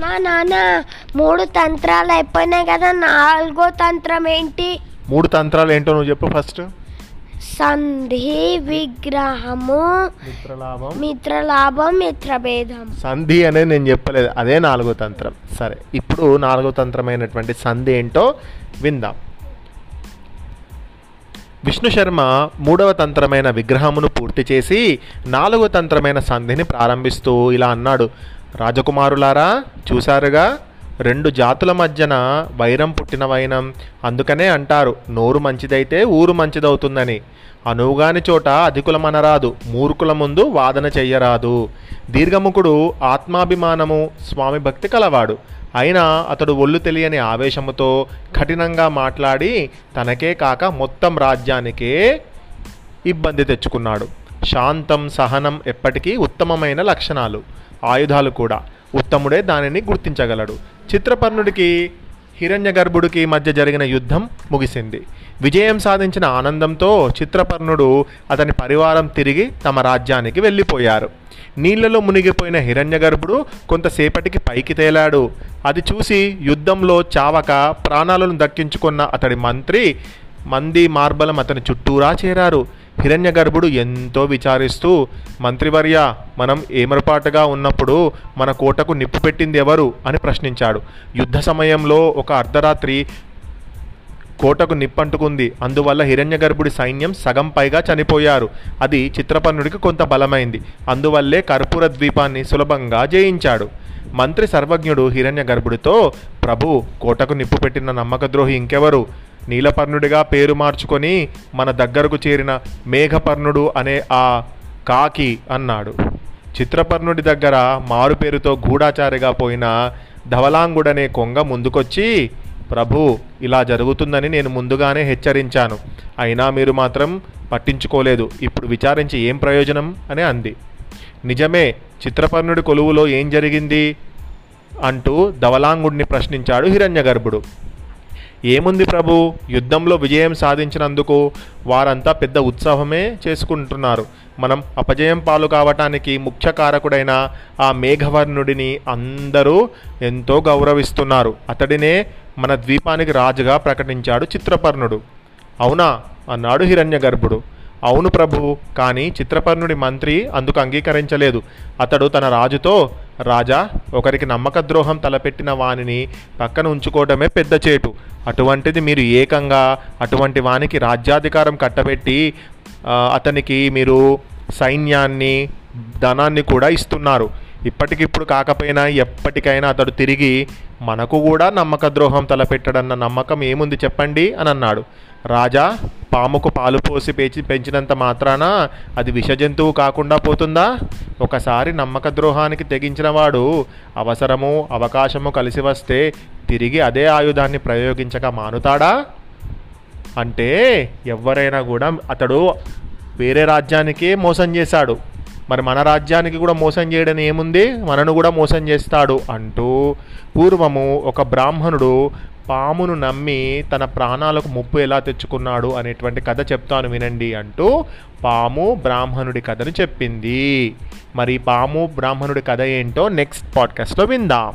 నానా నానా మూడు తంత్రాలు అయిపోయినాయి కదా నాలుగో తంత్రం ఏంటి? మూడు తంత్రాలు ఏంటో నువ్వు చెప్పు ఫస్ట్. సంధి విగ్రహము మిత్రలాభం. మిత్రలాభం మిత్రభేదం. సంధి అనేది నేను చెప్పలేదు అదే నాలుగో తంత్రం. సరే ఇప్పుడు నాలుగో తంత్రమైనటువంటి సంధి ఏంటో విందాం. విష్ణు శర్మ మూడవ తంత్రమైన విగ్రహమును పూర్తి చేసి నాలుగో తంత్రమైన సంధిని ప్రారంభిస్తూ ఇలా అన్నాడు. రాజకుమారులారా చూశారుగా? రెండు జాతుల మధ్యన వైరం పుట్టిన వైనం. అందుకనే అంటారు నోరు మంచిదైతే ఊరు మంచిదవుతుందని. అనువుగాని చోట అధికులమనరాదు మూర్ఖుల ముందు వాదన చెయ్యరాదు. దీర్ఘముఖుడు ఆత్మాభిమానము స్వామి భక్తి కలవాడు. అయినా అతడు ఒళ్ళు తెలియని ఆవేశముతో కఠినంగా మాట్లాడి తనకే కాక మొత్తం రాజ్యానికే ఇబ్బంది తెచ్చుకున్నాడు. శాంతం సహనం ఎప్పటికీ ఉత్తమమైన లక్షణాలు. ఆయుధాలు కూడా. ఉత్తముడే దానిని గుర్తించగలడు. చిత్రపర్ణుడికి హిరణ్యగర్భుడికి మధ్య జరిగిన యుద్ధం ముగిసింది. విజయం సాధించిన ఆనందంతో చిత్రపర్ణుడు అతని పరివారం తిరిగి తమ రాజ్యానికి వెళ్ళిపోయారు. నీళ్ళలో మునిగిపోయిన హిరణ్యగర్భుడు కొంతసేపటికి పైకి తేలాడు. అది చూసి యుద్ధంలో చావక ప్రాణాలను దక్కించుకున్న అతడి మంత్రి మంది మార్బలం అతని చుట్టూరా చేరారు. హిరణ్యగర్భుడు ఎంతో విచారిస్తూ మంత్రివర్య మనం ఏమరపాటుగా ఉన్నప్పుడు మన కోటకు నిప్పు పెట్టింది ఎవరు? అని ప్రశ్నించాడు. యుద్ధ సమయంలో ఒక అర్ధరాత్రి కోటకు నిప్పంటుకుంది. అందువల్ల హిరణ్యగర్భుడి సైన్యం సగం పైగా చనిపోయారు. అది చిత్రపర్ణుడికి కొంత బలమైంది. అందువల్లే కర్పూర ద్వీపాన్ని సులభంగా జయించాడు. మంత్రి సర్వజ్ఞుడు హిరణ్యగర్భుడితో ప్రభు కోటకు నిప్పు పెట్టిన నమ్మకద్రోహి ఇంకెవరు? నీలపర్ణుడిగా పేరు మార్చుకొని మన దగ్గరకు చేరిన మేఘపర్ణుడు అనే ఆ కాకి అన్నాడు. చిత్రపర్ణుడి దగ్గర మారు పేరుతో గూఢాచారిగా పోయిన ధవలాంగుడనే కొంగ ముందుకొచ్చి ప్రభు ఇలా జరుగుతుందని నేను ముందుగానే హెచ్చరించాను. అయినా మీరు మాత్రం పట్టించుకోలేదు. ఇప్పుడు విచారించి ఏం ప్రయోజనం? అని అంది. నిజమే చిత్రపర్ణుడి కొలువులో ఏం జరిగింది? అంటూ ధవలాంగుడిని ప్రశ్నించాడు హిరణ్యగర్భుడు. ఏముంది ప్రభు? యుద్ధంలో విజయం సాధించినందుకు వారంతా పెద్ద ఉత్సవమే చేసుకుంటున్నారు. మనం అపజయం పాలు కావటానికి ముఖ్య కారకుడైన ఆ మేఘవర్ణుడిని అందరూ ఎంతో గౌరవిస్తున్నారు. అతడినే మన ద్వీపానికి రాజుగా ప్రకటించాడు చిత్రపర్ణుడు. అవునా? అన్నాడు హిరణ్య గర్భుడు అవును ప్రభు కానీ చిత్రపర్ణుడి మంత్రి అందుకు అంగీకరించలేదు. అతడు తన రాజుతో రాజా ఒకరికి నమ్మక ద్రోహం తలపెట్టిన వానిని పక్కన ఉంచుకోవడమే పెద్ద చేటు. అటువంటిది మీరు ఏకంగా అటువంటి వానికి రాజ్యాధికారం కట్టబెట్టి అతనికి మీరు సైన్యాన్ని ధనాన్ని కూడా ఇస్తున్నారు. ఇప్పటికిప్పుడు కాకపోయినా ఎప్పటికైనా అతడు తిరిగి మనకు కూడా నమ్మక ద్రోహం తలపెట్టడన్న నమ్మకం ఏముంది చెప్పండి అని అన్నాడు రాజా పాముకు పాలు పోసి పెంచి పెంచినంత మాత్రాన అది విష జంతువు కాకుండా పోతుందా? ఒకసారి నమ్మక ద్రోహానికి తెగించినవాడు అవసరము అవకాశము కలిసి వస్తే తిరిగి అదే ఆయుధాన్ని ప్రయోగించక మానుతాడా? అంటే ఎవరైనా కూడా అతడు వేరే రాజ్యానికే మోసం చేశాడు. మరి మన రాజ్యానికి కూడా మోసం చేయడం ఏముంది? మనను కూడా మోసం చేస్తాడు అంటూ పూర్వము ఒక బ్రాహ్మణుడు పామును నమ్మి తన ప్రాణాలకు ముప్పు ఎలా తెచ్చుకున్నాడు అనేటువంటి కథ చెప్తాను వినండి అంటూ పాము బ్రాహ్మణుడి కథను చెప్పింది. మరి పాము బ్రాహ్మణుడి కథ ఏంటో నెక్స్ట్ పాడ్కాస్ట్లో విందాం.